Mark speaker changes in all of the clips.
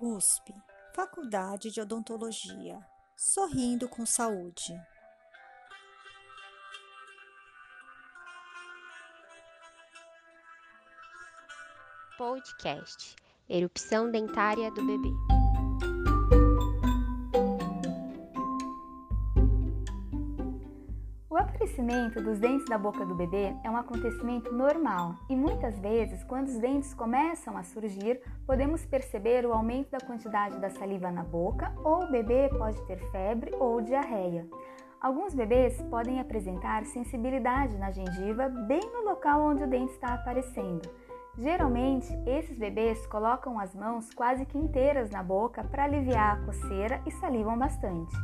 Speaker 1: USP, Faculdade de Odontologia. Sorrindo com saúde.
Speaker 2: Podcast Erupção dentária do bebê.
Speaker 3: O aparecimento dos dentes da boca do bebê é um acontecimento normal e muitas vezes, quando os dentes começam a surgir, podemos perceber o aumento da quantidade da saliva na boca ou o bebê pode ter febre ou diarreia. Alguns bebês podem apresentar sensibilidade na gengiva bem no local onde o dente está aparecendo. Geralmente, esses bebês colocam as mãos quase que inteiras na boca para aliviar a coceira e salivam bastante.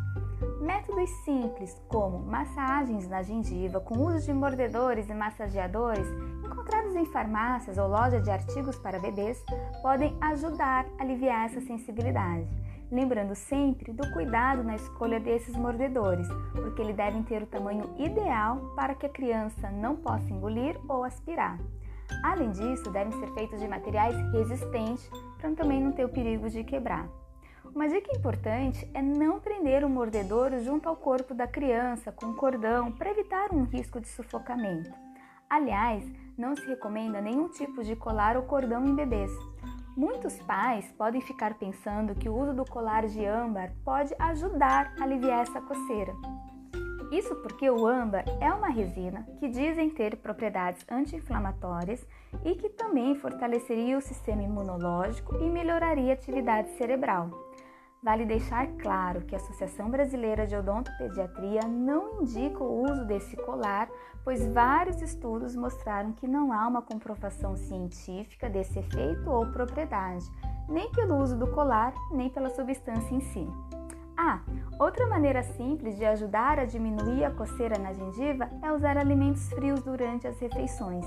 Speaker 3: Métodos simples, como massagens na gengiva com uso de mordedores e massageadores, encontrados em farmácias ou lojas de artigos para bebês, podem ajudar a aliviar essa sensibilidade. Lembrando sempre do cuidado na escolha desses mordedores, porque eles devem ter o tamanho ideal para que a criança não possa engolir ou aspirar. Além disso, devem ser feitos de materiais resistentes para também não ter o perigo de quebrar. Uma dica importante é não prender o mordedor junto ao corpo da criança com cordão para evitar um risco de sufocamento. Aliás, não se recomenda nenhum tipo de colar ou cordão em bebês. Muitos pais podem ficar pensando que o uso do colar de âmbar pode ajudar a aliviar essa coceira. Isso porque o âmbar é uma resina que dizem ter propriedades anti-inflamatórias e que também fortaleceria o sistema imunológico e melhoraria a atividade cerebral. Vale deixar claro que a Associação Brasileira de Odontopediatria não indica o uso desse colar, pois vários estudos mostraram que não há uma comprovação científica desse efeito ou propriedade, nem pelo uso do colar, nem pela substância em si. Ah, outra maneira simples de ajudar a diminuir a coceira na gengiva é usar alimentos frios durante as refeições.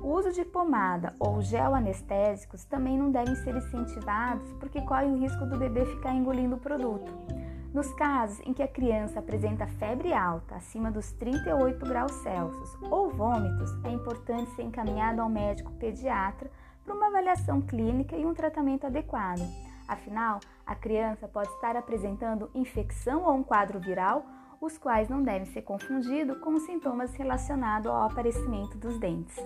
Speaker 3: O uso de pomada ou gel anestésicos também não devem ser incentivados porque corre o risco do bebê ficar engolindo o produto. Nos casos em que a criança apresenta febre alta, acima dos 38 graus Celsius, ou vômitos, é importante ser encaminhado ao médico pediatra para uma avaliação clínica e um tratamento adequado. Afinal, a criança pode estar apresentando infecção ou um quadro viral, os quais não devem ser confundidos com sintomas relacionados ao aparecimento dos dentes.